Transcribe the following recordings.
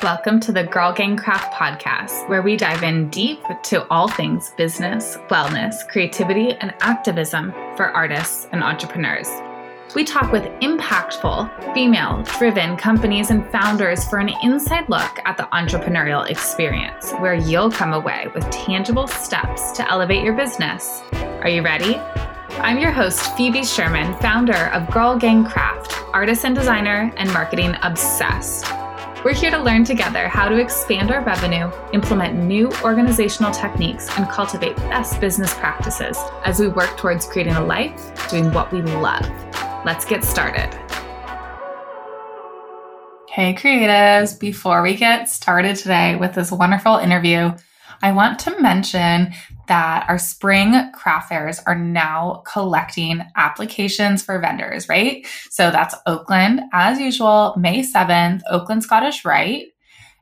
Welcome to the Girl Gang Craft podcast, where we dive in deep to all things business, wellness, creativity, and activism for artists and entrepreneurs. We talk with impactful, female driven companies and founders for an inside look at the entrepreneurial experience, where you'll come away with tangible steps to elevate your business. Are you ready? I'm your host, Phoebe Sherman, founder of Girl Gang Craft, artist and designer, and marketing obsessed. We're here to learn together how to expand our revenue, implement new organizational techniques, and cultivate best business practices as we work towards creating a life doing what we love. Let's get started. Hey, creatives. Before we get started today with this wonderful interview, I want to mention that our spring craft fairs are now collecting applications for vendors, right? So that's Oakland, as usual, May 7th, Oakland Scottish Rite.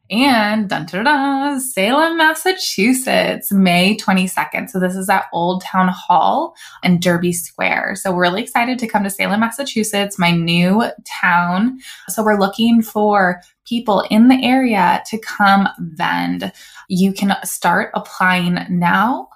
And dun, dun, dun, Salem, Massachusetts, May 22nd. So this is at Old Town Hall and Derby Square. So we're really excited to come to Salem, Massachusetts, my new town. So we're looking for people in the area to come vend. You can start applying now.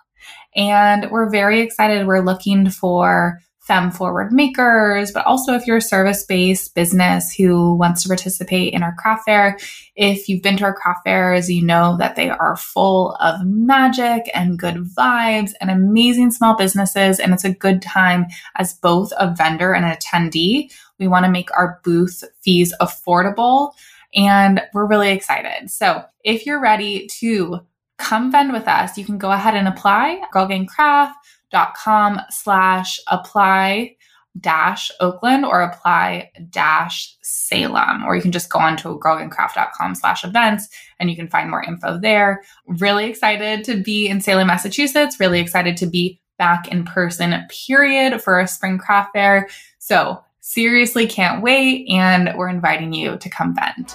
And we're very excited. We're looking for fem forward makers, but also if you're a service based business who wants to participate in our craft fair, if you've been to our craft fairs, you know that they are full of magic and good vibes and amazing small businesses. And it's a good time as both a vendor and an attendee. We want to make our booth fees affordable and we're really excited. So if you're ready to come vend with us, you can go ahead and apply girlgangcraft.com slash apply dash Oakland or apply dash Salem, or you can just go on to girlgangcraft.com slash events and you can find more info there. Really excited to be in Salem, Massachusetts. Really excited to be back in person, period, for a spring craft fair. So seriously can't wait. And we're inviting you to come vend.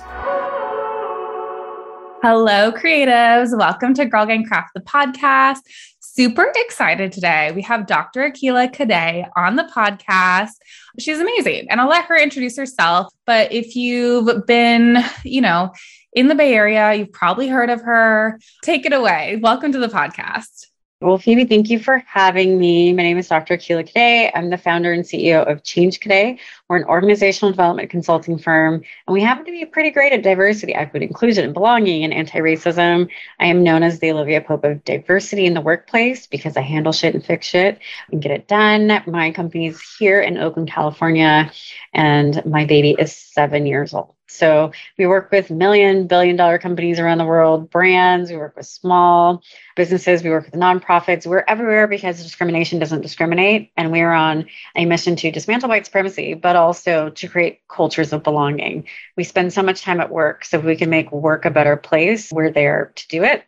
Hello, creatives. Welcome to Girl Gang Craft, the podcast. Super excited today. We have Dr. Akilah Cadet on the podcast. She's amazing. And I'll let her introduce herself. But if you've been, you know, in the Bay Area, you've probably heard of her. Take it away. Welcome to the podcast. Well, Phoebe, thank you for having me. My name is Dr. Akilah Cadet. I'm the founder and CEO of Change Cadet. We're an organizational development consulting firm, and we happen to be pretty great at diversity, equity, inclusion, and belonging, and anti-racism. I am known as the Olivia Pope of diversity in the workplace because I handle shit and fix shit and get it done. My company is here in Oakland, California, and my baby is seven years old. So we work with million, billion dollar companies around the world, brands, we work with small businesses, we work with nonprofits. We're everywhere because discrimination doesn't discriminate. And we're on a mission to dismantle white supremacy, but also to create cultures of belonging. We spend so much time at work. So if we can make work a better place, we're there to do it.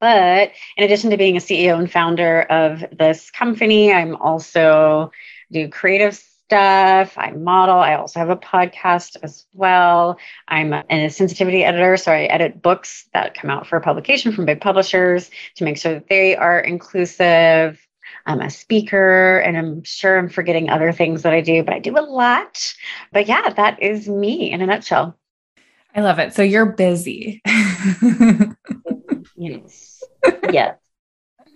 But in addition to being a CEO and founder of this company, I'm also do creative stuff. I model. I also have a podcast as well. I'm a sensitivity editor, so I edit books that come out for publication from big publishers to make sure that they are inclusive. I'm a speaker, and I'm sure I'm forgetting other things that I do, but I do a lot. But yeah, that is me in a nutshell. I love it. So you're busy. yes. Yes.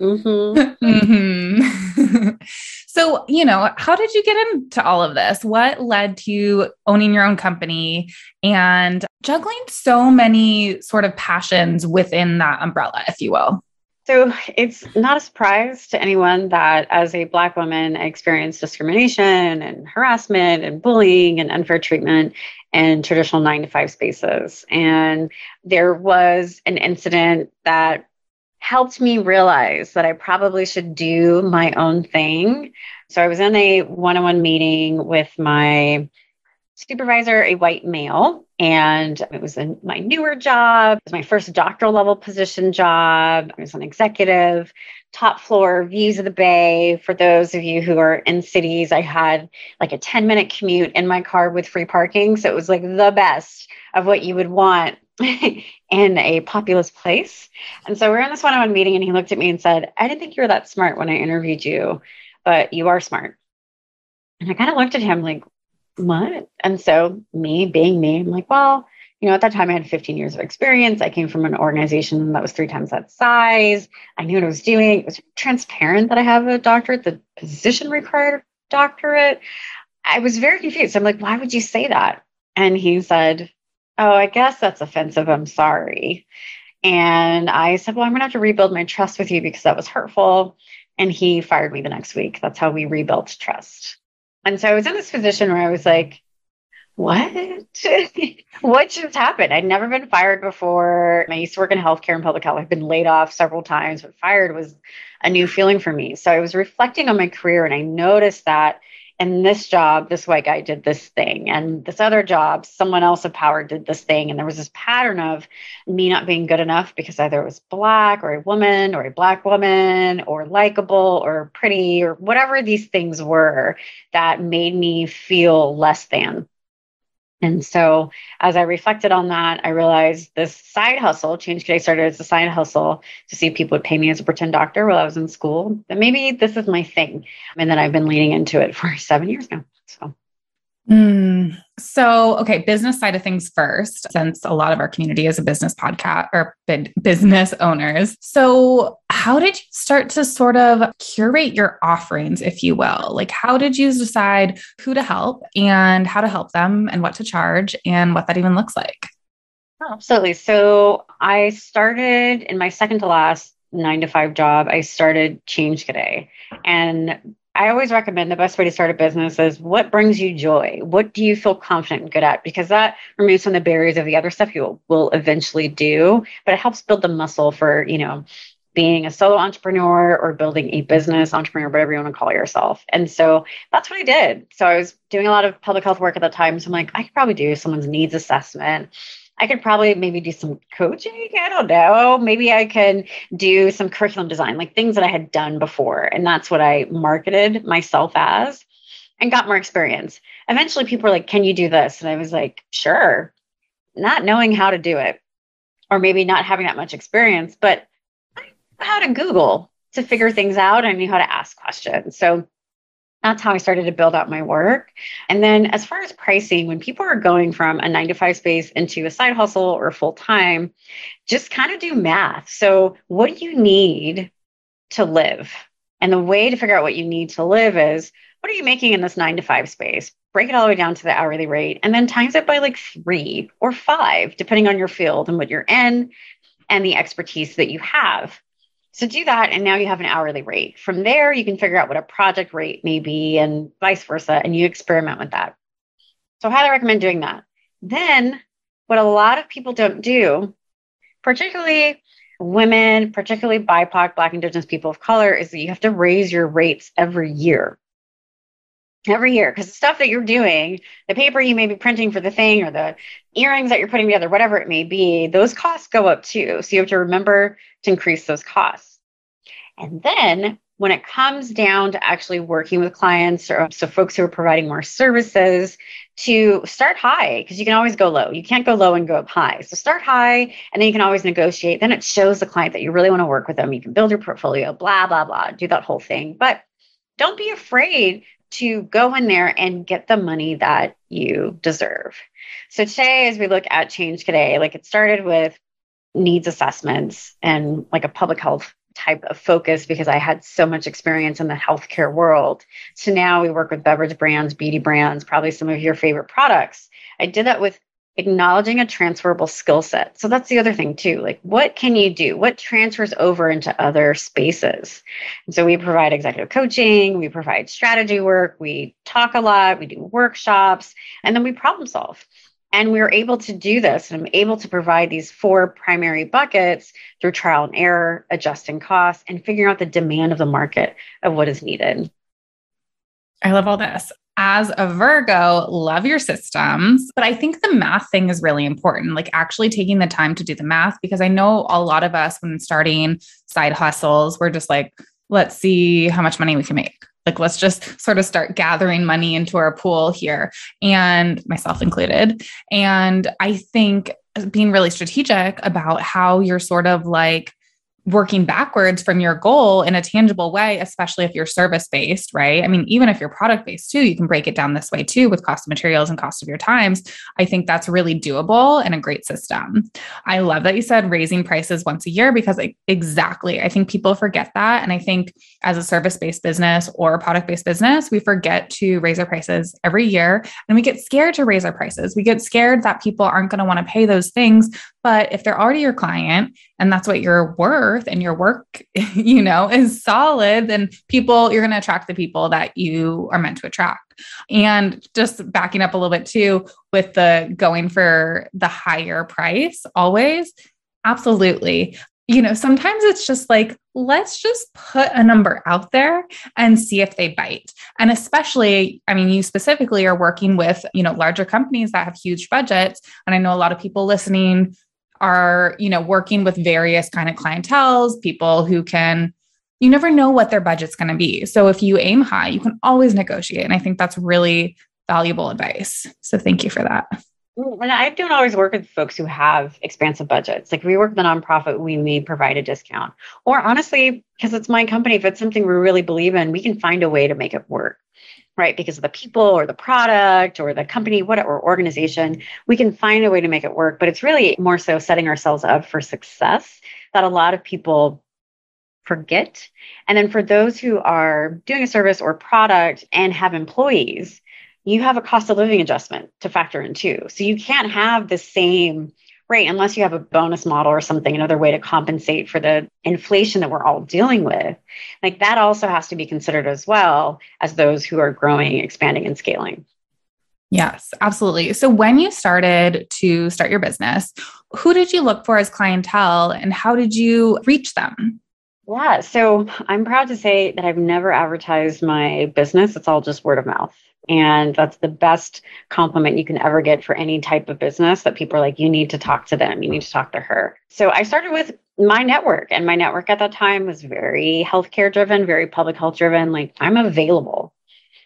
Mm-hmm. mm-hmm. so, you know, how did you get into all of this? What led to owning your own company and juggling so many sort of passions within that umbrella, if you will? So it's not a surprise to anyone that as a Black woman, I experienced discrimination and harassment and bullying and unfair treatment in traditional nine to five spaces. And there was an incident that helped me realize that I probably should do my own thing. So I was in a one on one meeting with my supervisor, a white male, and it was in my newer job. It was my first doctoral level position job. I was an executive, top floor views of the bay. For those of you who are in cities, I had like a 10 minute commute in my car with free parking. So it was like the best of what you would want in a populous place. And so we're in this one on one meeting, and he looked at me and said, I didn't think you were that smart when I interviewed you, but you are smart. And I kind of looked at him like, what? And so, me being me, I'm like, well, you know, at that time I had 15 years of experience. I came from an organization that was three times that size. I knew what I was doing. It was transparent that I have a doctorate. The position required doctorate. I was very confused. I'm like, why would you say that? And he said, Oh, I guess that's offensive. I'm sorry. And I said, Well, I'm going to have to rebuild my trust with you because that was hurtful. And he fired me the next week. That's how we rebuilt trust. And so I was in this position where I was like, what? what just happened? I'd never been fired before. I used to work in healthcare and public health. I've been laid off several times, but fired was a new feeling for me. So I was reflecting on my career and I noticed that in this job, this white guy did this thing, and this other job, someone else of power did this thing. And there was this pattern of me not being good enough because either it was black or a woman or a black woman or likable or pretty or whatever these things were that made me feel less than. And so as I reflected on that, I realized this side hustle, Change Cadet started as a side hustle to see if people would pay me as a pretend doctor while I was in school. That maybe this is my thing. And then I've been leaning into it for seven years now. So Mm. So, okay, business side of things first, since a lot of our community is a business podcast or business owners. So, how did you start to sort of curate your offerings, if you will? Like, how did you decide who to help and how to help them and what to charge and what that even looks like? Oh, absolutely. So, I started in my second to last nine to five job, I started Change Cadet. And I always recommend the best way to start a business is what brings you joy? What do you feel confident and good at? Because that removes some of the barriers of the other stuff you will, will eventually do, but it helps build the muscle for, you know, being a solo entrepreneur or building a business entrepreneur, whatever you want to call yourself. And so that's what I did. So I was doing a lot of public health work at the time. So I'm like, I could probably do someone's needs assessment. I could probably maybe do some coaching. I don't know. Maybe I can do some curriculum design, like things that I had done before. And that's what I marketed myself as and got more experience. Eventually, people were like, Can you do this? And I was like, Sure. Not knowing how to do it, or maybe not having that much experience, but how to Google to figure things out. I knew how to ask questions. So that's how I started to build out my work. And then, as far as pricing, when people are going from a nine to five space into a side hustle or full time, just kind of do math. So, what do you need to live? And the way to figure out what you need to live is what are you making in this nine to five space? Break it all the way down to the hourly rate and then times it by like three or five, depending on your field and what you're in and the expertise that you have. So do that, and now you have an hourly rate. From there, you can figure out what a project rate may be, and vice versa, and you experiment with that. So, I highly recommend doing that. Then, what a lot of people don't do, particularly women, particularly BIPOC, Black, Indigenous people of color, is that you have to raise your rates every year. Every year, because the stuff that you're doing, the paper you may be printing for the thing, or the earrings that you're putting together, whatever it may be, those costs go up too. So you have to remember to increase those costs. And then when it comes down to actually working with clients or so folks who are providing more services to start high because you can always go low. You can't go low and go up high. So start high and then you can always negotiate. Then it shows the client that you really want to work with them. You can build your portfolio, blah, blah, blah, do that whole thing. But don't be afraid to go in there and get the money that you deserve. So today, as we look at Change Cadet, like it started with needs assessments and like a public health type of focus because I had so much experience in the healthcare world. So now we work with beverage brands, beauty brands, probably some of your favorite products. I did that with acknowledging a transferable skill set. So that's the other thing too. Like what can you do? What transfers over into other spaces? And so we provide executive coaching, we provide strategy work, we talk a lot, we do workshops, and then we problem solve. And we are able to do this. And I'm able to provide these four primary buckets through trial and error, adjusting costs, and figuring out the demand of the market of what is needed. I love all this. As a Virgo, love your systems. But I think the math thing is really important, like actually taking the time to do the math, because I know a lot of us, when starting side hustles, we're just like, let's see how much money we can make like let's just sort of start gathering money into our pool here and myself included and i think being really strategic about how you're sort of like working backwards from your goal in a tangible way, especially if you're service based, right? I mean, even if you're product based too, you can break it down this way too with cost of materials and cost of your times. I think that's really doable and a great system. I love that you said raising prices once a year because exactly, I think people forget that. And I think as a service based business or a product based business, we forget to raise our prices every year and we get scared to raise our prices. We get scared that people aren't going to want to pay those things. But if they're already your client and that's what you're worth, and your work, you know, is solid, then people, you're going to attract the people that you are meant to attract. And just backing up a little bit too with the going for the higher price always. Absolutely. You know, sometimes it's just like, let's just put a number out there and see if they bite. And especially, I mean, you specifically are working with, you know, larger companies that have huge budgets. And I know a lot of people listening are, you know, working with various kind of clientels, people who can you never know what their budget's going to be. So if you aim high, you can always negotiate. And I think that's really valuable advice. So thank you for that. Mm, and I don't always work with folks who have expansive budgets. Like we work with a nonprofit, we may provide a discount. Or honestly, because it's my company, if it's something we really believe in, we can find a way to make it work right? Because of the people or the product or the company, whatever organization, we can find a way to make it work. But it's really more so setting ourselves up for success that a lot of people forget. And then for those who are doing a service or product and have employees, you have a cost of living adjustment to factor in too. So you can't have the same Right. Unless you have a bonus model or something, another way to compensate for the inflation that we're all dealing with. Like that also has to be considered as well as those who are growing, expanding, and scaling. Yes, absolutely. So when you started to start your business, who did you look for as clientele and how did you reach them? Yeah, so I'm proud to say that I've never advertised my business. It's all just word of mouth. And that's the best compliment you can ever get for any type of business that people are like, you need to talk to them, you need to talk to her. So I started with my network, and my network at that time was very healthcare driven, very public health driven. Like, I'm available.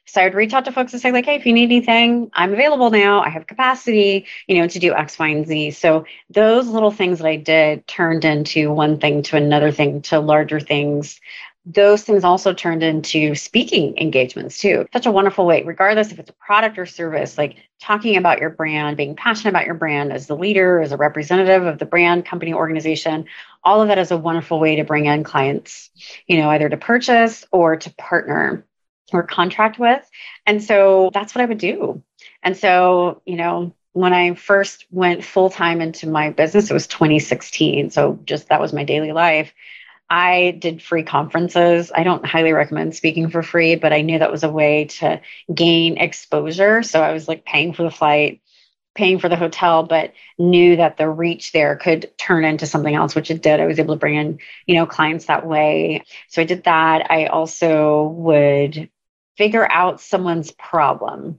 So I'd reach out to folks and say, like, hey, if you need anything, I'm available now. I have capacity, you know, to do X, Y, and Z. So those little things that I did turned into one thing to another thing to larger things those things also turned into speaking engagements too. Such a wonderful way, regardless if it's a product or service, like talking about your brand, being passionate about your brand as the leader, as a representative of the brand, company, organization. All of that is a wonderful way to bring in clients, you know, either to purchase or to partner or contract with. And so that's what I would do. And so, you know, when I first went full time into my business, it was 2016. So just that was my daily life. I did free conferences. I don't highly recommend speaking for free, but I knew that was a way to gain exposure. So I was like paying for the flight, paying for the hotel, but knew that the reach there could turn into something else, which it did. I was able to bring in, you know, clients that way. So I did that. I also would figure out someone's problem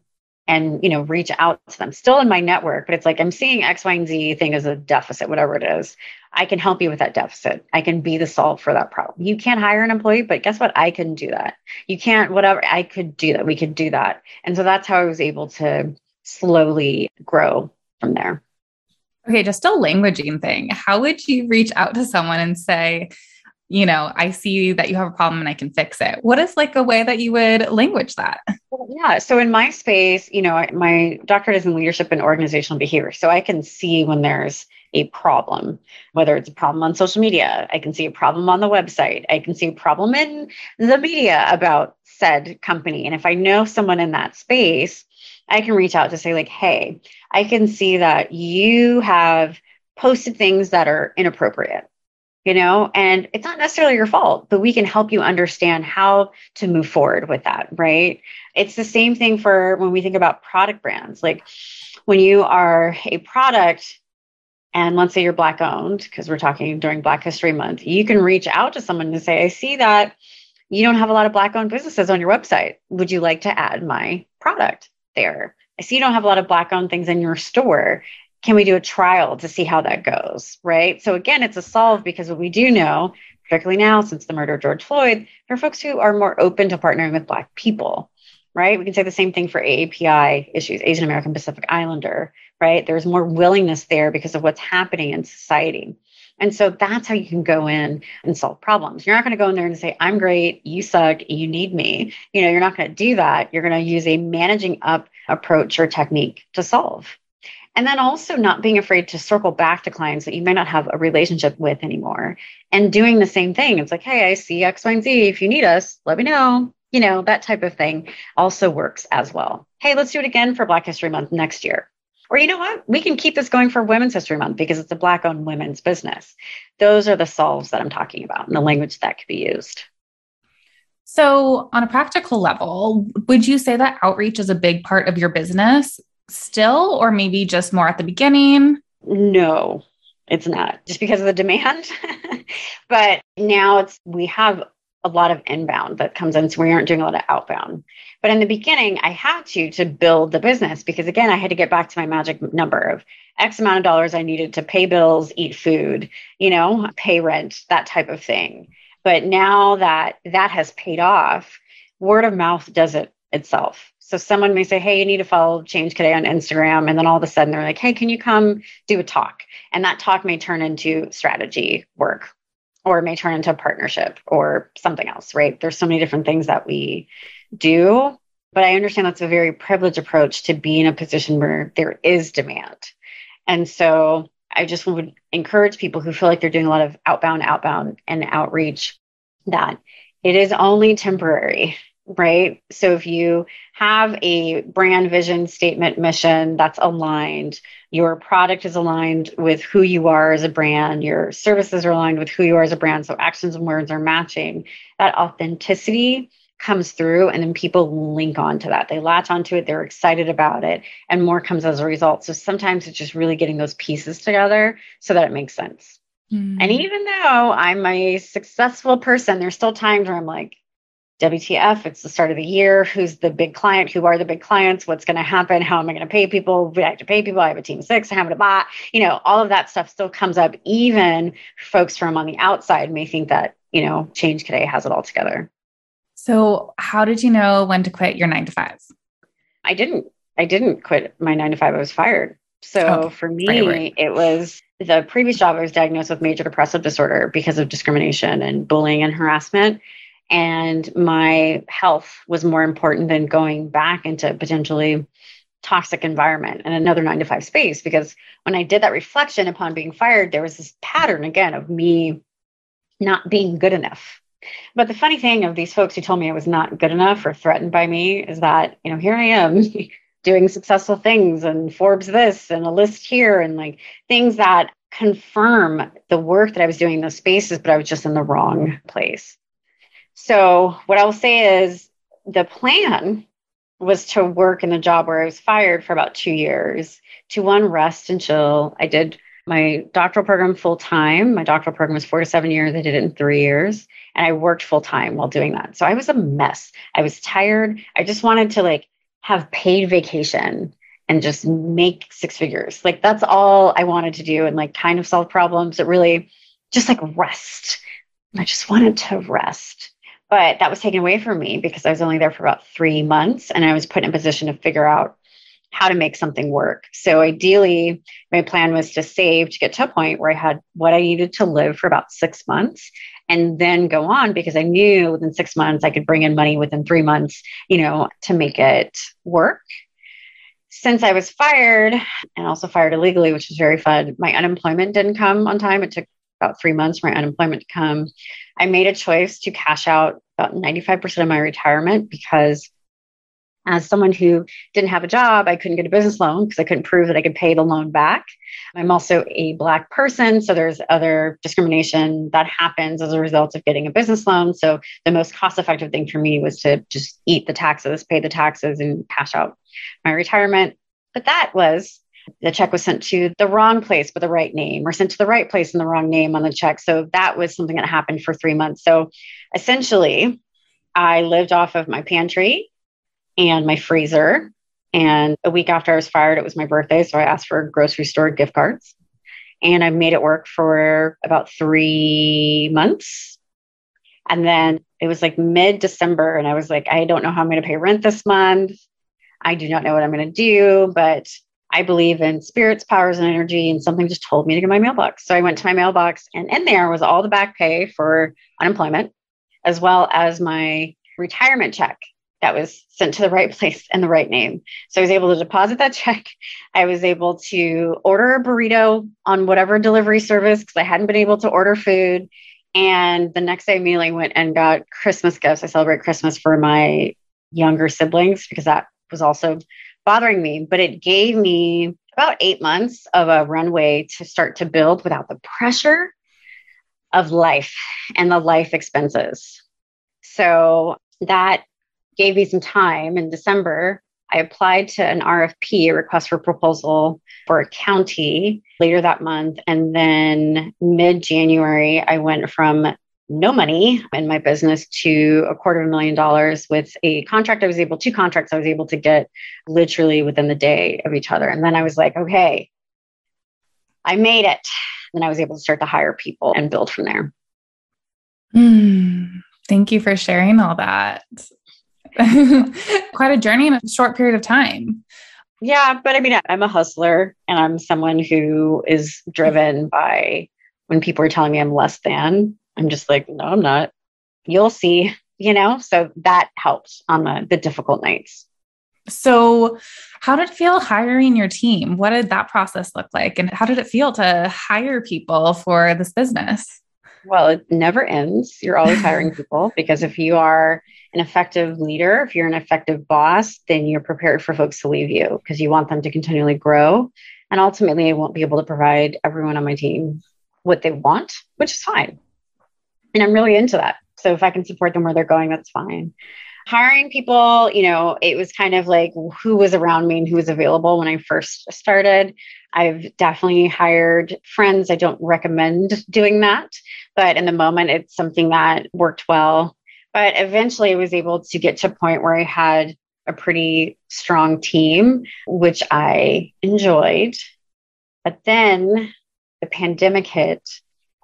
and you know reach out to them. Still in my network but it's like i'm seeing x y and z thing as a deficit whatever it is. I can help you with that deficit. I can be the solve for that problem. You can't hire an employee but guess what? I can do that. You can't whatever i could do that. We could do that. And so that's how i was able to slowly grow from there. Okay just a languaging thing. How would you reach out to someone and say you know, I see that you have a problem and I can fix it. What is like a way that you would language that? Yeah. So in my space, you know, my doctorate is in leadership and organizational behavior. So I can see when there's a problem, whether it's a problem on social media, I can see a problem on the website, I can see a problem in the media about said company. And if I know someone in that space, I can reach out to say, like, hey, I can see that you have posted things that are inappropriate you know? And it's not necessarily your fault but we can help you understand how to move forward with that right? It's the same thing for when we think about product brands. Like when you are a product and let's say you're black owned because we're talking during black history month you can reach out to someone and say i see that you don't have a lot of black owned businesses on your website. Would you like to add my product there? I see you don't have a lot of black owned things in your store can we do a trial to see how that goes? Right. So again, it's a solve because what we do know, particularly now since the murder of George Floyd, there are folks who are more open to partnering with Black people. Right. We can say the same thing for AAPI issues, Asian American Pacific Islander. Right. There's more willingness there because of what's happening in society. And so that's how you can go in and solve problems. You're not going to go in there and say, I'm great, you suck, you need me. You know, you're not going to do that. You're going to use a managing up approach or technique to solve. And then also not being afraid to circle back to clients that you may not have a relationship with anymore and doing the same thing. It's like, hey, I see X, Y, and Z. If you need us, let me know. You know, that type of thing also works as well. Hey, let's do it again for Black History Month next year. Or you know what? We can keep this going for Women's History Month because it's a Black owned women's business. Those are the solves that I'm talking about and the language that could be used. So, on a practical level, would you say that outreach is a big part of your business still, or maybe just more at the beginning? No, it's not just because of the demand. but now it's we have a lot of inbound that comes in, so we aren't doing a lot of outbound. But in the beginning, I had to to build the business because again, I had to get back to my magic number of X amount of dollars I needed to pay bills, eat food, you know, pay rent, that type of thing. But now that that has paid off, word of mouth does it itself. So someone may say, Hey, you need to follow Change Cadet on Instagram. And then all of a sudden they're like, Hey, can you come do a talk? And that talk may turn into strategy work or may turn into a partnership or something else, right? There's so many different things that we do. But I understand that's a very privileged approach to be in a position where there is demand. And so I just would encourage people who feel like they're doing a lot of outbound, outbound, and outreach that it is only temporary right? So if you have a brand vision statement mission that's aligned, your product is aligned with who you are as a brand, your services are aligned with who you are as a brand, so actions and words are matching, that authenticity comes through and then people link onto that. They latch onto it, they're excited about it, and more comes as a result. So sometimes it's just really getting those pieces together so that it makes sense. Mm. And even though I'm a successful person, there's still times where I'm like, WTF, it's the start of the year. Who's the big client? Who are the big clients? What's going to happen? How am I going to pay people? Do I have to pay people? I have a team of six. I have a bot. You know, all of that stuff still comes up. Even folks from on the outside may think that, you know, Change Cadet has it all together. So, how did you know when to quit your nine to five? I didn't. I didn't quit my nine to five. I was fired. So, okay. for me, right, right. it was the previous job I was diagnosed with major depressive disorder because of discrimination and bullying and harassment and my health was more important than going back into potentially toxic environment and another nine to five space because when i did that reflection upon being fired there was this pattern again of me not being good enough. But the funny thing of these folks who told me i was not good enough or threatened by me is that you know here i am doing successful things and forbes this and a list here and like things that confirm the work that i was doing in those spaces but i was just in the wrong place so, what I'll say is the plan was to work in the job where I was fired for about two years to one, rest and chill. I did my doctoral program full time. My doctoral program was four to seven years. I did it in three years and I worked full time while doing that. So I was a mess. I was tired. I just wanted to like have paid vacation and just make six figures. Like that's all I wanted to do and like kind of solve problems It really just like rest. I just wanted to rest. But that was taken away from me because I was only there for about three months and I was put in a position to figure out how to make something work. So ideally, my plan was to save to get to a point where I had what I needed to live for about six months and then go on because I knew within six months I could bring in money within three months, you know, to make it work. Since I was fired and also fired illegally, which was very fun, my unemployment didn't come on time. It took about three months for my unemployment to come. I made a choice to cash out about 95% of my retirement because as someone who didn't have a job, I couldn't get a business loan because I couldn't prove that I could pay the loan back. I'm also a Black person, so there's other discrimination that happens as a result of getting a business loan. So the most cost effective thing for me was to just eat the taxes, pay the taxes, and cash out my retirement. But that was the check was sent to the wrong place with the right name or sent to the right place in the wrong name on the check. So that was something that happened for three months. So essentially, I lived off of my pantry and my freezer. And a week after I was fired, it was my birthday. So I asked for grocery store gift cards. And I made it work for about three months. And then it was like mid December. And I was like, I don't know how I'm going to pay rent this month. I do not know what I'm going to do, but I believe in spirits, powers, and energy, and something just told me to get my mailbox. So I went to my mailbox, and in there was all the back pay for unemployment, as well as my retirement check that was sent to the right place and the right name. So I was able to deposit that check. I was able to order a burrito on whatever delivery service because I hadn't been able to order food. And the next day, immediately went and got Christmas gifts. I celebrate Christmas for my younger siblings because that was also bothering me. But it gave me about eight months of a runway to start to build without the pressure of life and the life expenses. So that gave me some time in December. I applied to an RFP, a request for proposal for a county later that month. And then mid January, I went from no money in my business to a quarter of a million dollars with a contract I was able, two contracts I was able to get literally within the day of each other. And then I was like, okay, I made it. Then I was able to start to hire people and build from there. Mm, thank you for sharing all that. Quite a journey in a short period of time. Yeah, but I mean, I'm a hustler and I'm someone who is driven by when people are telling me I'm less than, I'm just like, no, I'm not. You'll see, you know? So that helps on the, the difficult nights. So, how did it feel hiring your team? What did that process look like? And how did it feel to hire people for this business? Well, it never ends. You're always hiring people because if you are an effective leader, if you're an effective boss, then you're prepared for folks to leave you because you want them to continually grow. And ultimately, I won't be able to provide everyone on my team what they want, which is fine. And I'm really into that. So if I can support them where they're going, that's fine. Hiring people, you know, it was kind of like who was around me and who was available when I first started. I've definitely hired friends. I don't recommend doing that, but in the moment, it's something that worked well. But eventually, I was able to get to a point where I had a pretty strong team, which I enjoyed. But then the pandemic hit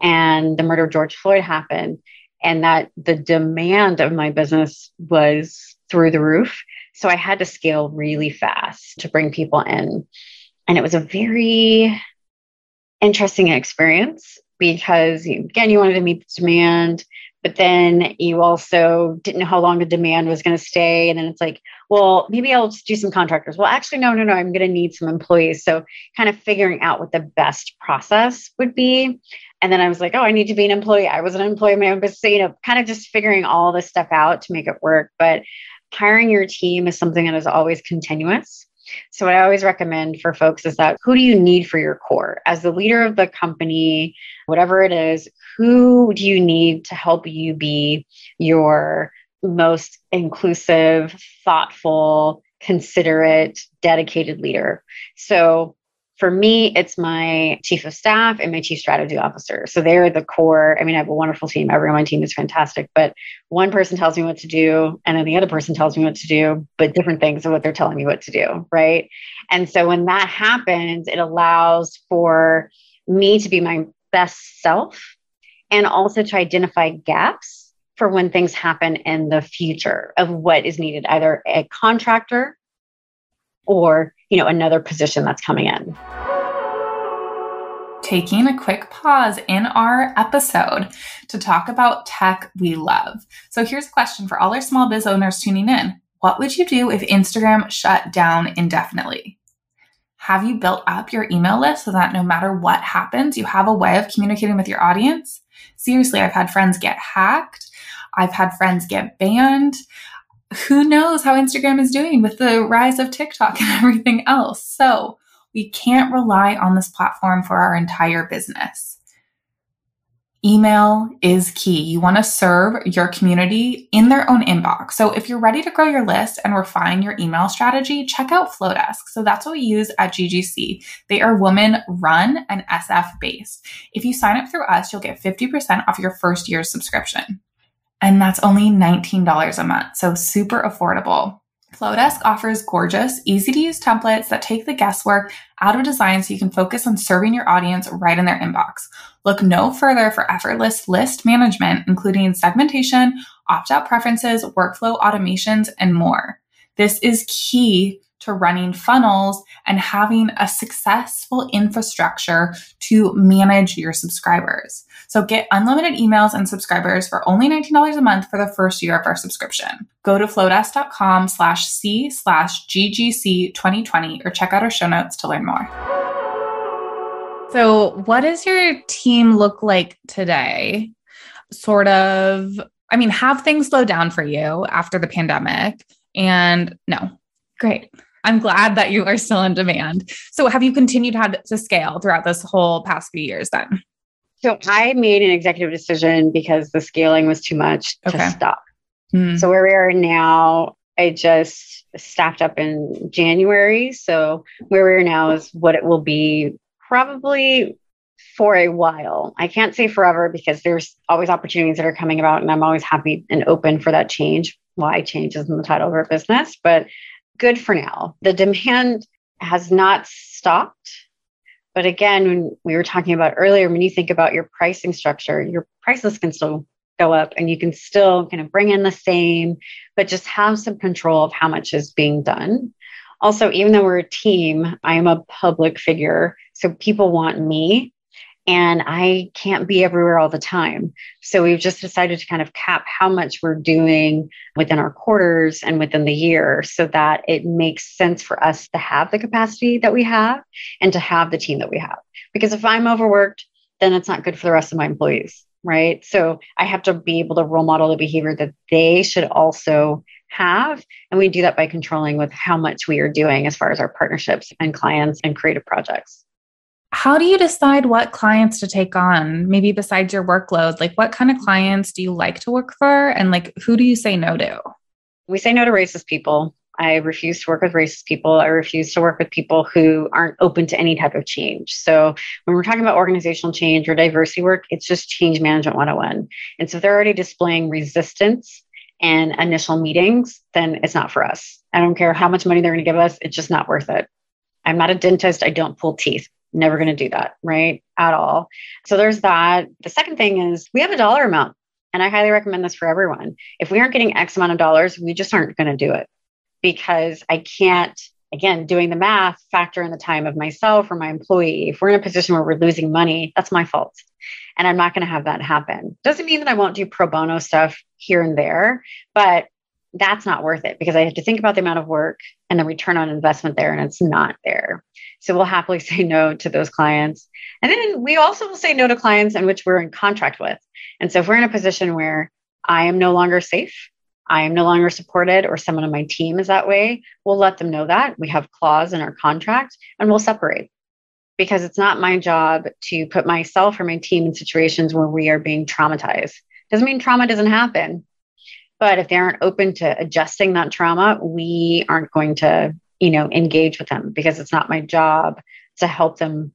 and the murder of George Floyd happened, and that the demand of my business was through the roof. So I had to scale really fast to bring people in. And it was a very interesting experience because, again, you wanted to meet the demand, but then you also didn't know how long the demand was going to stay. And then it's like, well, maybe I'll just do some contractors. Well, actually, no, no, no, I'm going to need some employees. So, kind of figuring out what the best process would be. And then I was like, oh, I need to be an employee. I was an employee of my own business. So, you know, kind of just figuring all this stuff out to make it work. But hiring your team is something that is always continuous. So, what I always recommend for folks is that who do you need for your core? As the leader of the company, whatever it is, who do you need to help you be your most inclusive, thoughtful, considerate, dedicated leader? So, for me, it's my chief of staff and my chief strategy officer. So they're the core. I mean, I have a wonderful team. Everyone on my team is fantastic, but one person tells me what to do, and then the other person tells me what to do, but different things of what they're telling me what to do. Right. And so when that happens, it allows for me to be my best self and also to identify gaps for when things happen in the future of what is needed, either a contractor or you know another position that's coming in taking a quick pause in our episode to talk about tech we love. So here's a question for all our small biz owners tuning in. What would you do if Instagram shut down indefinitely? Have you built up your email list so that no matter what happens, you have a way of communicating with your audience? Seriously, I've had friends get hacked. I've had friends get banned who knows how Instagram is doing with the rise of TikTok and everything else. So we can't rely on this platform for our entire business. Email is key. You want to serve your community in their own inbox. So if you're ready to grow your list and refine your email strategy, check out Flodesk. So that's what we use at GGC. They are woman run and SF based. If you sign up through us, you'll get 50% off your first year's subscription and that's only $19 a month. So super affordable. Flodesk offers gorgeous, easy to use templates that take the guesswork out of design so you can focus on serving your audience right in their inbox. Look no further for effortless list management, including segmentation, opt out preferences, workflow automations, and more. This is key to running funnels and having a successful infrastructure to manage your subscribers. So get unlimited emails and subscribers for only $19 a month for the first year of our subscription. Go to flodesk.com slash C slash GGC 2020 or check out our show notes to learn more. So, what does your team look like today? Sort of, I mean, have things slow down for you after the pandemic? And no, great. I'm glad that you are still in demand. So, have you continued to scale throughout this whole past few years then? So, I made an executive decision because the scaling was too much okay. to stop. Hmm. So, where we are now, I just staffed up in January. So, where we are now is what it will be probably for a while. I can't say forever because there's always opportunities that are coming about, and I'm always happy and open for that change. Why changes in the title of our business, but good for now. The demand has not stopped. But again, when we were talking about earlier, when you think about your pricing structure, your prices can still go up and you can still kind of bring in the same, but just have some control of how much is being done. Also, even though we're a team, I am a public figure. So people want me and I can't be everywhere all the time. So we've just decided to kind of cap how much we're doing within our quarters and within the year so that it makes sense for us to have the capacity that we have and to have the team that we have. Because if I'm overworked, then it's not good for the rest of my employees, right? So I have to be able to role model the behavior that they should also have. And we do that by controlling with how much we are doing as far as our partnerships and clients and creative projects how do you decide what clients to take on maybe besides your workload? Like what kind of clients do you like to work for? And like who do you say no to? We say no to racist people. I refuse to work with racist people. I refuse to work with people who aren't open to any type of change. So when we're talking about organizational change or diversity work it's just change management 101 and so if they're already displaying resistance and initial meetings then it's not for us. I don't care how much money they're going to give us it's just not worth it. I'm not a dentist. I don't pull teeth Never going to do that, right? At all. So there's that. The second thing is we have a dollar amount, and I highly recommend this for everyone. If we aren't getting X amount of dollars, we just aren't going to do it because I can't, again, doing the math, factor in the time of myself or my employee. If we're in a position where we're losing money, that's my fault. And I'm not going to have that happen. Doesn't mean that I won't do pro bono stuff here and there, but that's not worth it because I have to think about the amount of work and the return on investment there, and it's not there. So we'll happily say no to those clients. And then we also will say no to clients in which we're in contract with. And so if we're in a position where I am no longer safe, I am no longer supported, or someone on my team is that way, we'll let them know that. We have clause in our contract and we'll separate because it's not my job to put myself or my team in situations where we are being traumatized. Doesn't mean trauma doesn't happen. But if they aren't open to adjusting that trauma, we aren't going to, you know, engage with them because it's not my job to help them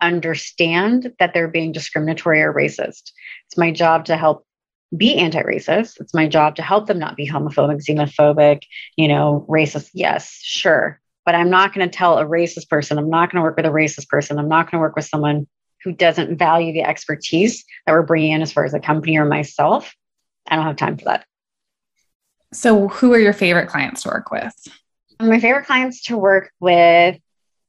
understand that they're being discriminatory or racist. It's my job to help be anti-racist. It's my job to help them not be homophobic, xenophobic, you know, racist. Yes, sure. But I'm not going to tell a racist person, I'm not going to work with a racist person. I'm not going to work with someone who doesn't value the expertise that we're bringing in as far as a company or myself. I don't have time for that. So, who are your favorite clients to work with? My favorite clients to work with,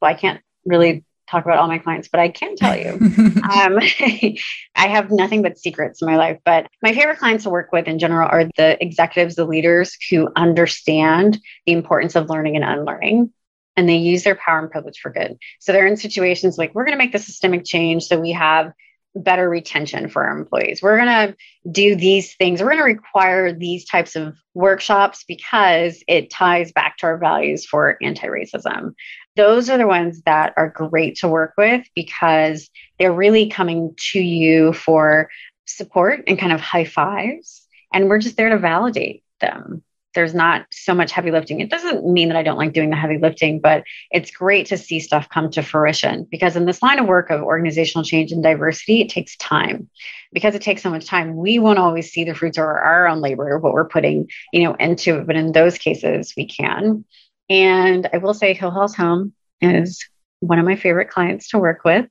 well, I can't really talk about all my clients, but I can tell you. um, I have nothing but secrets in my life. But my favorite clients to work with in general are the executives, the leaders who understand the importance of learning and unlearning. And they use their power and privilege for good. So they're in situations like, we're going to make the systemic change so we have better retention for our employees. We're going to do these things. We're going to require these types of workshops because it ties back to our values for anti racism. Those are the ones that are great to work with because they're really coming to you for support and kind of high fives. And we're just there to validate them there's not so much heavy lifting. It doesn't mean that I don't like doing the heavy lifting, but it's great to see stuff come to fruition because in this line of work of organizational change and diversity, it takes time. Because it takes so much time, we won't always see the fruits of our own labor, what we're putting, you know, into it. But in those cases, we can. And I will say Hill House Home is one of my favorite clients to work with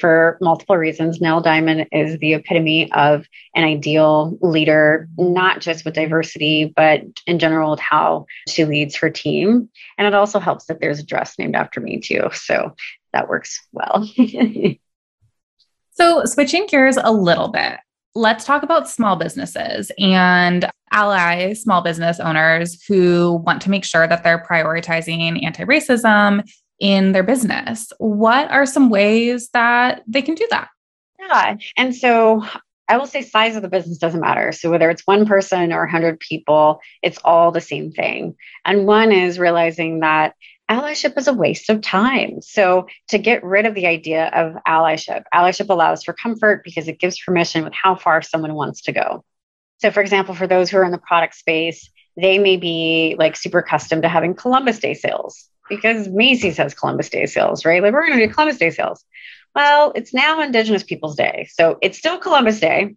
for multiple reasons. Nell Diamond is the epitome of an ideal leader, not just with diversity, but in general with how she leads her team. And it also helps that there's a dress named after me too. So that works well. so switching gears a little bit. Let's talk about small businesses and ally small business owners who want to make sure that they're prioritizing anti racism in their business. What are some ways that they can do that? Yeah. And so I will say size of the business doesn't matter. So whether it's one person or 100 people, it's all the same thing. And one is realizing that allyship is a waste of time. So to get rid of the idea of allyship, allyship allows for comfort because it gives permission with how far someone wants to go. So for example, for those who are in the product space, they may be like super accustomed to having Columbus Day sales because Macy's has Columbus Day sales, right? Like we're going to do Columbus Day sales. Well, it's now Indigenous Peoples Day. So it's still Columbus Day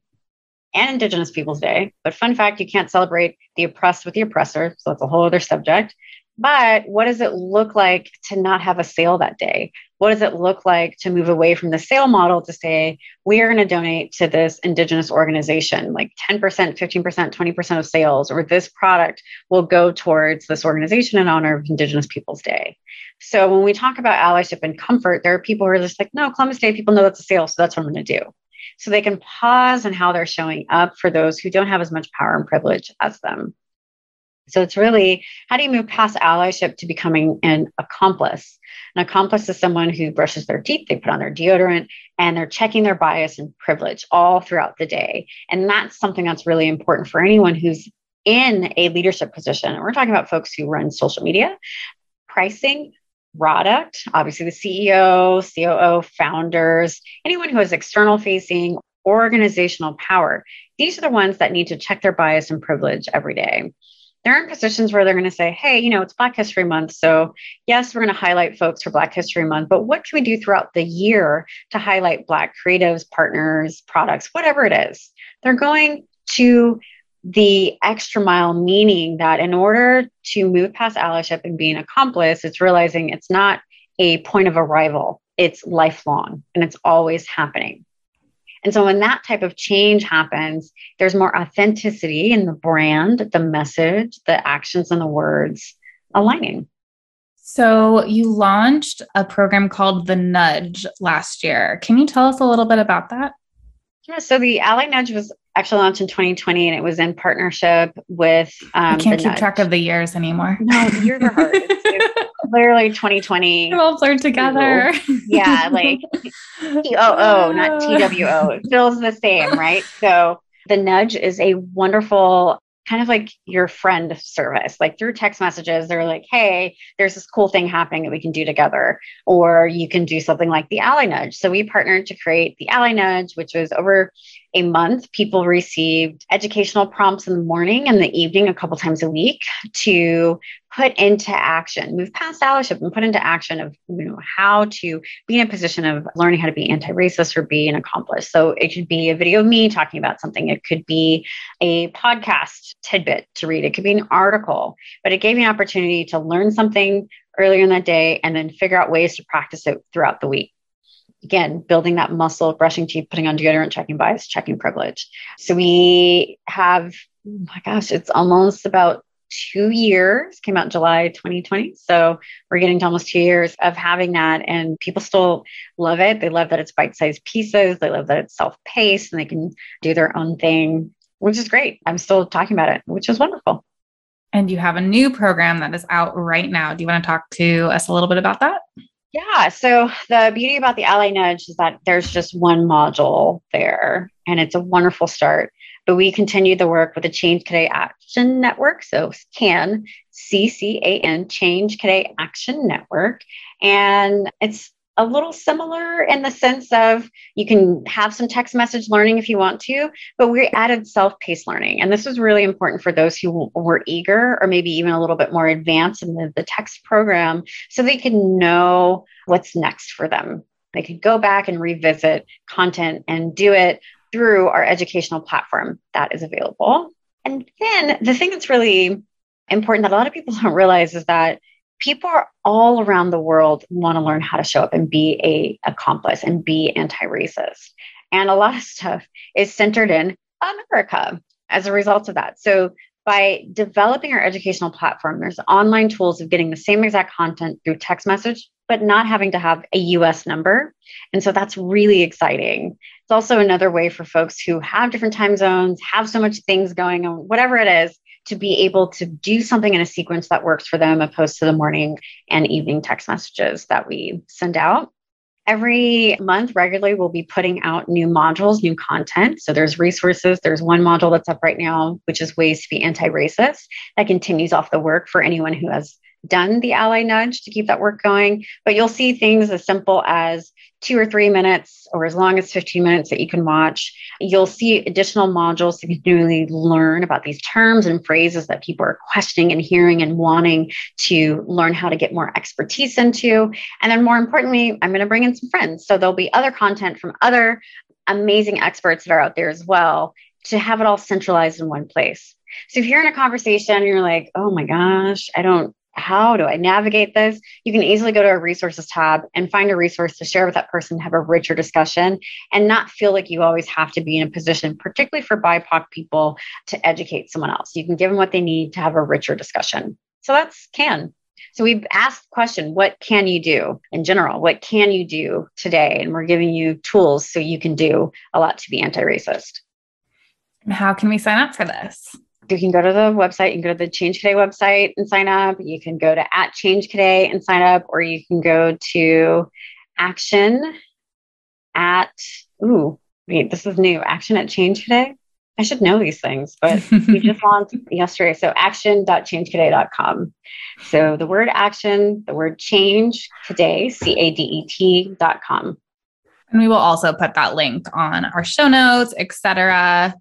and Indigenous Peoples Day. But fun fact, you can't celebrate the oppressed with the oppressor. So that's a whole other subject. But what does it look like to not have a sale that day? What does it look like to move away from the sale model to say, we are going to donate to this Indigenous organization, like 10%, 15%, 20% of sales, or this product will go towards this organization in honor of Indigenous Peoples Day. So when we talk about allyship and comfort, there are people who are just like, no, Columbus Day, people know that's a sale, so that's what I'm going to do. So they can pause on how they're showing up for those who don't have as much power and privilege as them. So it's really how do you move past allyship to becoming an accomplice? An accomplice is someone who brushes their teeth, they put on their deodorant, and they're checking their bias and privilege all throughout the day. And that's something that's really important for anyone who's in a leadership position. And we're talking about folks who run social media, pricing, product, obviously the CEO, COO, founders, anyone who has external facing organizational power. These are the ones that need to check their bias and privilege every day they're in positions where they're going to say, hey, you know, it's Black History Month. So, yes, we're going to highlight folks for Black History Month, but what can we do throughout the year to highlight Black creatives, partners, products, whatever it is? They're going to the extra mile, meaning that in order to move past allyship and be an accomplice, it's realizing it's not a point of arrival, it's lifelong and it's always happening. And so when that type of change happens, there's more authenticity in the brand, the message, the actions, and the words aligning. So you launched a program called The Nudge last year. Can you tell us a little bit about that? Yeah, so the Ally Nudge was actually launched in 2020 and it was in partnership with um, I can't keep Nudge. track of the years anymore. No, the years are hard. literally 2020. We all blurred together. Yeah, like T O O, not T W O. It feels the same, right? So the nudge is a wonderful kind of like your friend service. Like through text messages, they're like, hey, there's this cool thing happening that we can do together. Or you can do something like the Ally Nudge. So we partnered to create the Ally Nudge, which was over a month. People received educational prompts in the morning and the evening a couple times a week to put into action, move past allyship and put into action of you know how to be in a position of learning how to be anti-racist or be an accomplice. So it could be a video of me talking about something. It could be a podcast tidbit to read. It could be an article, but it gave me an opportunity to learn something earlier in that day and then figure out ways to practice it throughout the week again, building that muscle, brushing teeth, putting on deodorant, checking bias, checking privilege. So we have, oh my gosh, it's almost about two years, came out July 2020. So we're getting to almost two years of having that. And people still love it. They love that it's bite sized pieces. They love that it's self paced and they can do their own thing, which is great. I'm still talking about it, which is wonderful. And you have a new program that is out right now. Do you want to talk to us a little bit about that? Yeah. So the beauty about the Ally Nudge is that there's just one module there, and it's a wonderful start. But we continue the work with the Change Cadet Action Network. So CAN, C C A N, Change Cadet Action Network. And it's a little similar in the sense of you can have some text message learning if you want to, but we added self paced learning. And this was really important for those who were eager or maybe even a little bit more advanced in the, the text program so they could know what's next for them. They could go back and revisit content and do it through our educational platform that is available. And then the thing that's really important that a lot of people don't realize is that people are all around the world want to learn how to show up and be a accomplice and be anti-racist. And a lot of stuff is centered in America as a result of that. So by developing our educational platform, there's online tools of getting the same exact content through text message, but not having to have a US number. And so that's really exciting. It's also another way for folks who have different time zones, have so much things going on, whatever it is, to be able to do something in a sequence that works for them opposed to the morning and evening text messages that we send out. Every month, regularly, we'll be putting out new modules, new content. So there's resources. There's one module that's up right now, which is ways to be anti racist. That continues off the work for anyone who has done the ally nudge to keep that work going. But you'll see things as simple as two or three minutes or as long as 15 minutes that you can watch. You'll see additional modules to continually learn about these terms and phrases that people are questioning and hearing and wanting to learn how to get more expertise into. And then more importantly, I'm going to bring in some friends. So there'll be other content from other amazing experts that are out there as well to have it all centralized in one place. So if you're in a conversation and you're like, oh my gosh, I don't how do I navigate this? You can easily go to a resources tab and find a resource to share with that person, have a richer discussion, and not feel like you always have to be in a position, particularly for BIPOC people, to educate someone else. You can give them what they need to have a richer discussion. So that's can. So we've asked the question, what can you do in general? What can you do today? And we're giving you tools so you can do a lot to be anti-racist. How can we sign up for this? You can go to the website, you can go to the Change Cadet website and sign up. You can go to at Change Cadet and sign up, or you can go to action at, ooh, wait, this is new. Action at Change Cadet. I should know these things, but we just launched yesterday. So action.changecadet.com. So the word action, the word change cadet, C A D E T.com. And we will also put that link on our show notes, etc.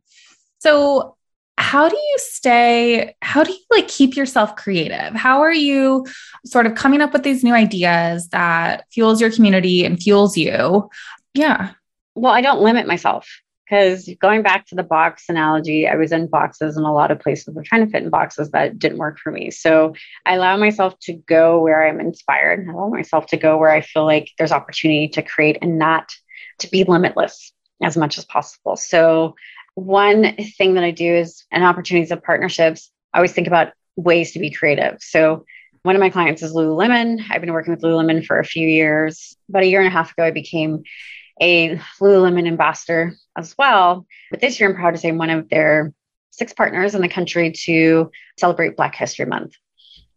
So how do you stay how do you like keep yourself creative? How are you sort of coming up with these new ideas that fuels your community and fuels you? Yeah. Well i don't limit myself because going back to the box analogy i was in boxes in a lot of places. We're trying to fit in boxes that didn't work for me. So i allow myself to go where i'm inspired. I allow myself to go where i feel like there's opportunity to create and not to be limitless as much as possible. So one thing that I do is an opportunities of partnerships. I always think about ways to be creative. So one of my clients is Lululemon. I've been working with Lululemon for a few years. About a year and a half ago, I became a Lululemon ambassador as well. But this year, I'm proud to say I'm one of their six partners in the country to celebrate Black History Month.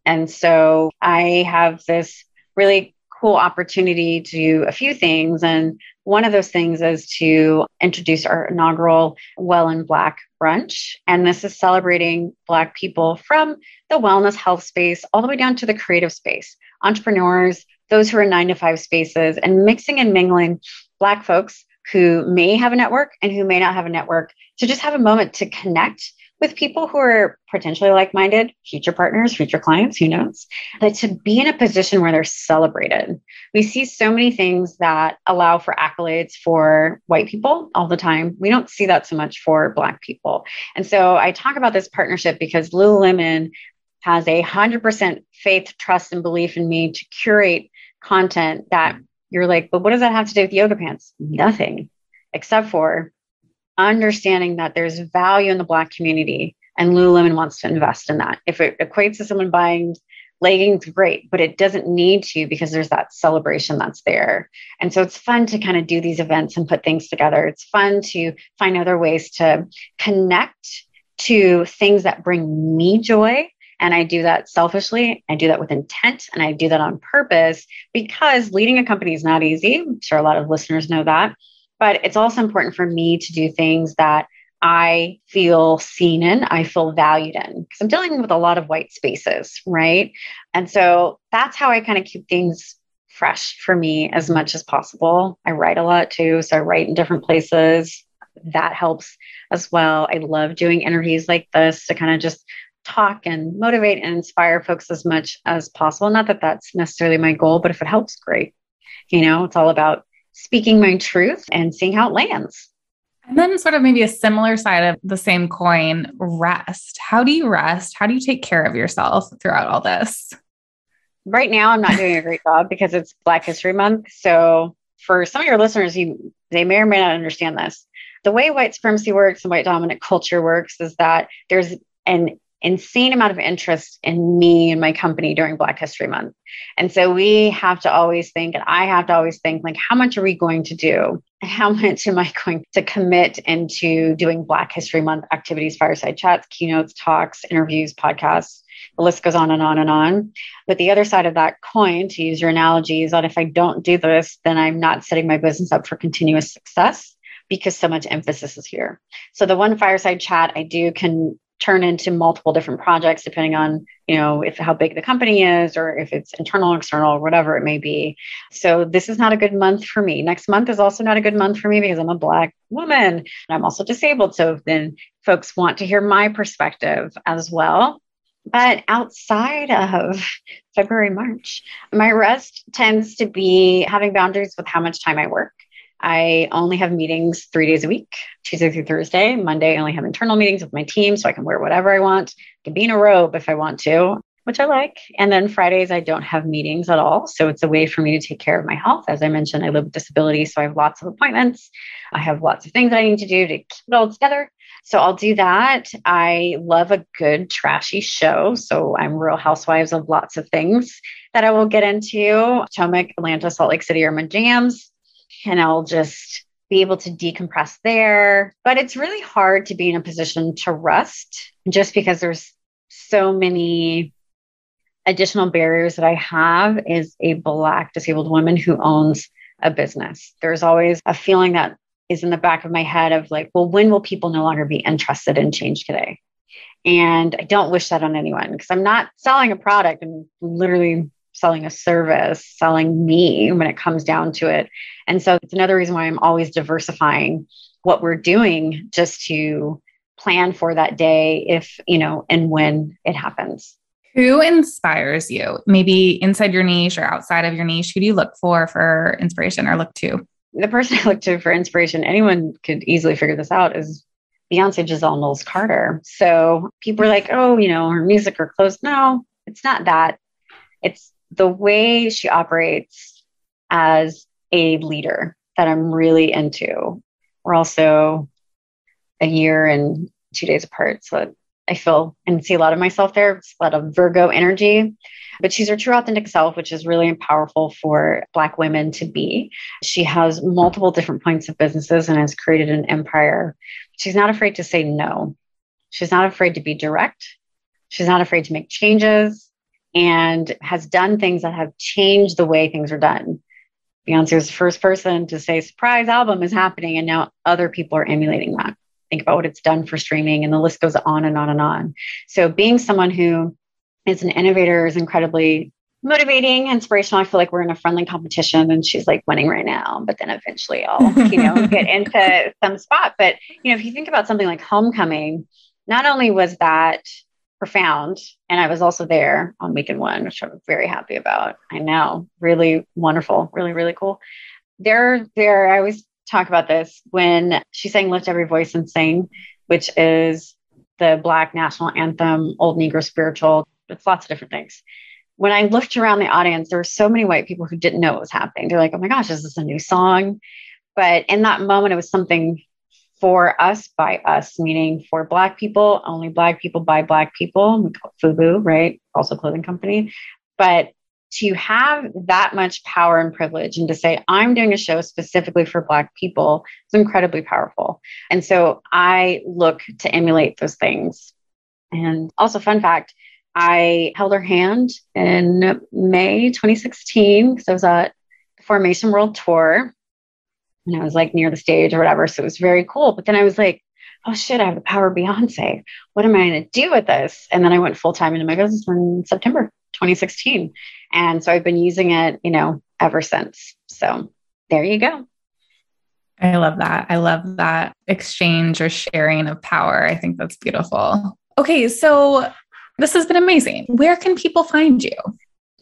And so I have this really cool opportunity to do a few things. And one of those things is to introduce our inaugural Well in Black brunch. And this is celebrating Black people from the wellness health space all the way down to the creative space, entrepreneurs, those who are in nine to five spaces, and mixing and mingling Black folks who may have a network and who may not have a network to just have a moment to connect with people who are potentially like minded, future partners, future clients, who knows, but to be in a position where they're celebrated. We see so many things that allow for accolades for white people all the time. We don't see that so much for Black people. And so I talk about this partnership because Lululemon has a 100% faith, trust, and belief in me to curate content that you're like, but what does that have to do with yoga pants? Nothing, except for understanding that there's value in the Black community and Lululemon wants to invest in that. If it equates to someone buying leggings, great, but it doesn't need to because there's that celebration that's there. And so it's fun to kind of do these events and put things together. It's fun to find other ways to connect to things that bring me joy. And I do that selfishly. I do that with intent and I do that on purpose because leading a company is not easy. I'm sure a lot of listeners know that. But it's also important for me to do things that I feel seen in, I feel valued in, because I'm dealing with a lot of white spaces, right? And so that's how I kind of keep things fresh for me as much as possible. I write a lot too, so I write in different places. That helps as well. I love doing interviews like this to kind of just talk and motivate and inspire folks as much as possible. Not that that's necessarily my goal, but if it helps, great. You know, it's all about speaking my truth and seeing how it lands. And then, sort of maybe a similar side of the same coin rest. How do you rest? How do you take care of yourself throughout all this? right now I'm not doing a great job because it's Black History Month. So for some of your listeners, you they may or may not understand this. The way white supremacy works and white dominant culture works is that there's an insane amount of interest in me and my company during Black History Month. And so we have to always think, and I have to always think, like, how much are we going to do? How much am I going to commit into doing Black History Month activities, fireside chats, keynotes, talks, interviews, podcasts? The list goes on and on and on. But the other side of that coin, to use your analogy, is that if I don't do this, then I'm not setting my business up for continuous success because so much emphasis is here. So the one fireside chat I do can turn into multiple different projects depending on you know if how big the company is or if it's internal external whatever it may be. So this is not a good month for me. Next month is also not a good month for me because i'm a black woman and i'm also disabled. So then folks want to hear my perspective as well. But outside of February, March, my rest tends to be having boundaries with how much time I work. I only have meetings three days a week, Tuesday through Thursday. Monday, I only have internal meetings with my team, so I can wear whatever I want. I can be in a robe if I want to, which I like. And then Fridays, I don't have meetings at all. So it's a way for me to take care of my health. As I mentioned, I live with disability, so I have lots of appointments. I have lots of things that I need to do to keep it all together. So I'll do that. I love a good trashy show. So I'm Real Housewives of lots of things that I will get into. Potomac, Atlanta, Salt Lake City are my jams and I'll just be able to decompress there. But it's really hard to be in a position to rest just because there's so many additional barriers that I have as a Black disabled woman who owns a business. There's always a feeling that is in the back of my head of like, well, when will people no longer be interested in Change Cadet? And I don't wish that on anyone because I'm not selling a product. I'm literally selling a service, selling me when it comes down to it. And so it's another reason why I'm always diversifying what we're doing just to plan for that day if, you know, and when it happens. Who inspires you? Maybe inside your niche or outside of your niche, who do you look for for inspiration or look to? The person I look to for inspiration, anyone could easily figure this out, is Beyonce Giselle Knowles Carter. So people are like, oh, you know, her music or clothes. No, it's not that. It's the way she operates as a leader that I'm really into. We're also a year and two days apart. So I feel and see a lot of myself there. It's a lot of Virgo energy. But she's her true authentic self, which is really powerful for Black women to be. She has multiple different points of businesses and has created an empire. She's not afraid to say no. She's not afraid to be direct. She's not afraid to make changes and has done things that have changed the way things are done. Beyonce was the first person to say, surprise album is happening. And now other people are emulating that. Think about what it's done for streaming, and the list goes on and on and on. So, being someone who is an innovator is incredibly motivating, inspirational. I feel like we're in a friendly competition and she's like winning right now, but then eventually I'll, you know, get into some spot. But, you know, if you think about something like Homecoming, not only was that profound. And I was also there on weekend one, which I'm very happy about. I know, really wonderful, really, really cool. There, there, I always talk about this when she sang Lift Every Voice and Sing, which is the Black national anthem, Old Negro spiritual. It's lots of different things. When I looked around the audience, there were so many white people who didn't know what was happening. They're like, oh my gosh, is this a new song? But in that moment, it was something for us by us, meaning for Black people, only Black people by Black people. We call it FUBU, right? Also clothing company. But to have that much power and privilege and to say, I'm doing a show specifically for Black people is incredibly powerful. And so I look to emulate those things. And also, fun fact, I held her hand in May 2016 because I was at the Formation World Tour and I was like near the stage or whatever. So it was very cool. But then I was like, oh shit, I have the power of Beyonce. What am I going to do with this? And then I went full time into my business in September 2016. And so I've been using it, you know, ever since. So there you go. I love that. I love that exchange or sharing of power. I think that's beautiful. Okay, so this has been amazing. Where can people find you?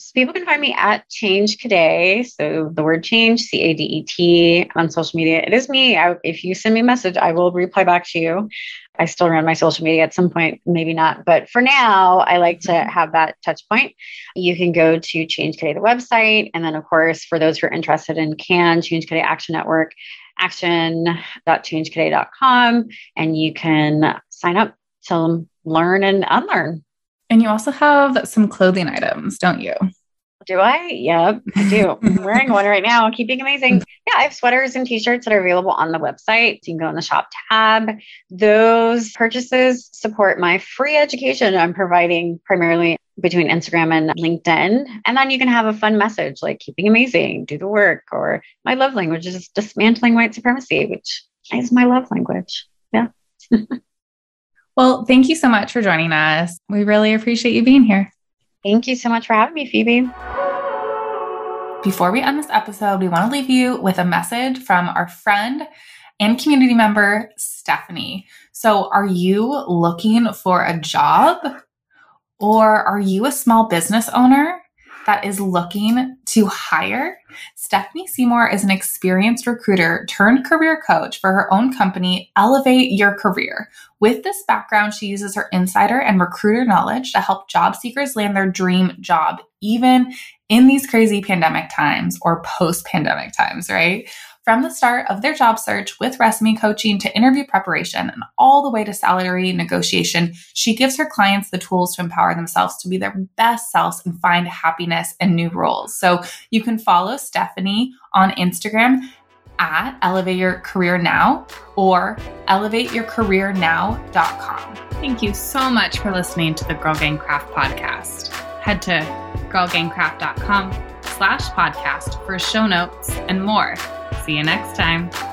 So people can find me at Change Cadet. So the word change, C A D E T, on social media. It is me. I, if you send me a message, I will reply back to you. I still run my social media at some point, maybe not. But for now, I like to mm-hmm. have that touch point. You can go to Change Cadet, the website. And then, of course, for those who are interested in CAN, Change Cadet Action Network, action.changecadet.com. And you can sign up to learn and unlearn. And you also have some clothing items, don't you? Do I? Yep, I do. I'm wearing one right now. Keeping amazing. Yeah, I have sweaters and t-shirts that are available on the website. You can go in the shop tab. Those purchases support my free education I'm providing primarily between Instagram and LinkedIn. And then you can have a fun message like keeping amazing, do the work, or my love language is dismantling white supremacy, which is my love language. Yeah. Well, thank you so much for joining us. We really appreciate you being here. Thank you so much for having me, Phoebe. Before we end this episode, we want to leave you with a message from our friend and community member, Stephanie. So, are you looking for a job? Or are you a small business owner that is looking to hire? Stephanie Seymour is an experienced recruiter turned career coach for her own company, Elevate Your Career. With this background, she uses her insider and recruiter knowledge to help job seekers land their dream job, even in these crazy pandemic times or post pandemic times, right? From the start of their job search with resume coaching to interview preparation and all the way to salary negotiation, she gives her clients the tools to empower themselves to be their best selves and find happiness in new roles. So you can follow Stephanie on Instagram at Elevate Your Career Now or elevateyourcareernow.com. Thank you so much for listening to the Girl Gang Craft podcast. Head to girlgangcraft.com slash podcast for show notes and more. See you next time.